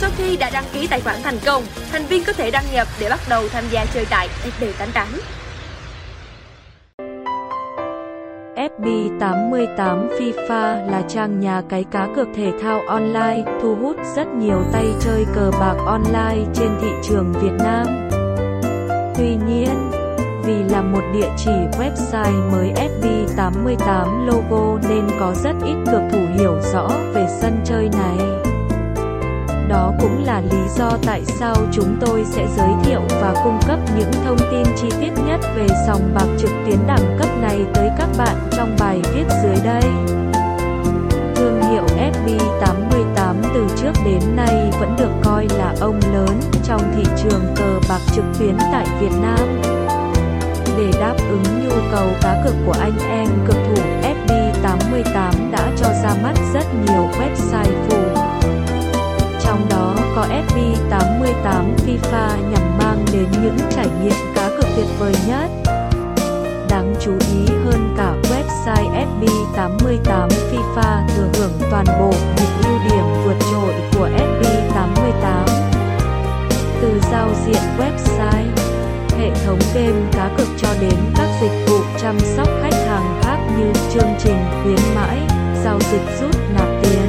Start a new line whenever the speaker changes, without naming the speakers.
Sau khi đã đăng ký tài khoản thành công, thành viên có thể đăng nhập để bắt đầu tham gia chơi tại FB88.
FB88 FIFA là trang nhà cái cá cược thể thao online, thu hút rất nhiều tay chơi cờ bạc online trên thị trường Việt Nam. Tuy nhiên, vì là một địa chỉ website mới FB88 logo nên có rất ít cược thủ hiểu rõ do tại sao chúng tôi sẽ giới thiệu và cung cấp những thông tin chi tiết nhất về sòng bạc trực tuyến đẳng cấp này tới các bạn trong bài viết dưới đây. Thương hiệu FB88 từ trước đến nay vẫn được coi là ông lớn trong thị trường cờ bạc trực tuyến tại Việt Nam. Để đáp ứng nhu cầu cá cược của anh em cực thủ, FB88 đã cho ra mắt rất nhiều website phù 88 FIFA nhằm mang đến những trải nghiệm cá cược tuyệt vời nhất. Đáng chú ý hơn cả website FB88 FIFA thừa hưởng toàn bộ những ưu điểm vượt trội của FB88. Từ giao diện website, hệ thống game cá cược cho đến các dịch vụ chăm sóc khách hàng khác như chương trình khuyến mãi, giao dịch rút nạp tiền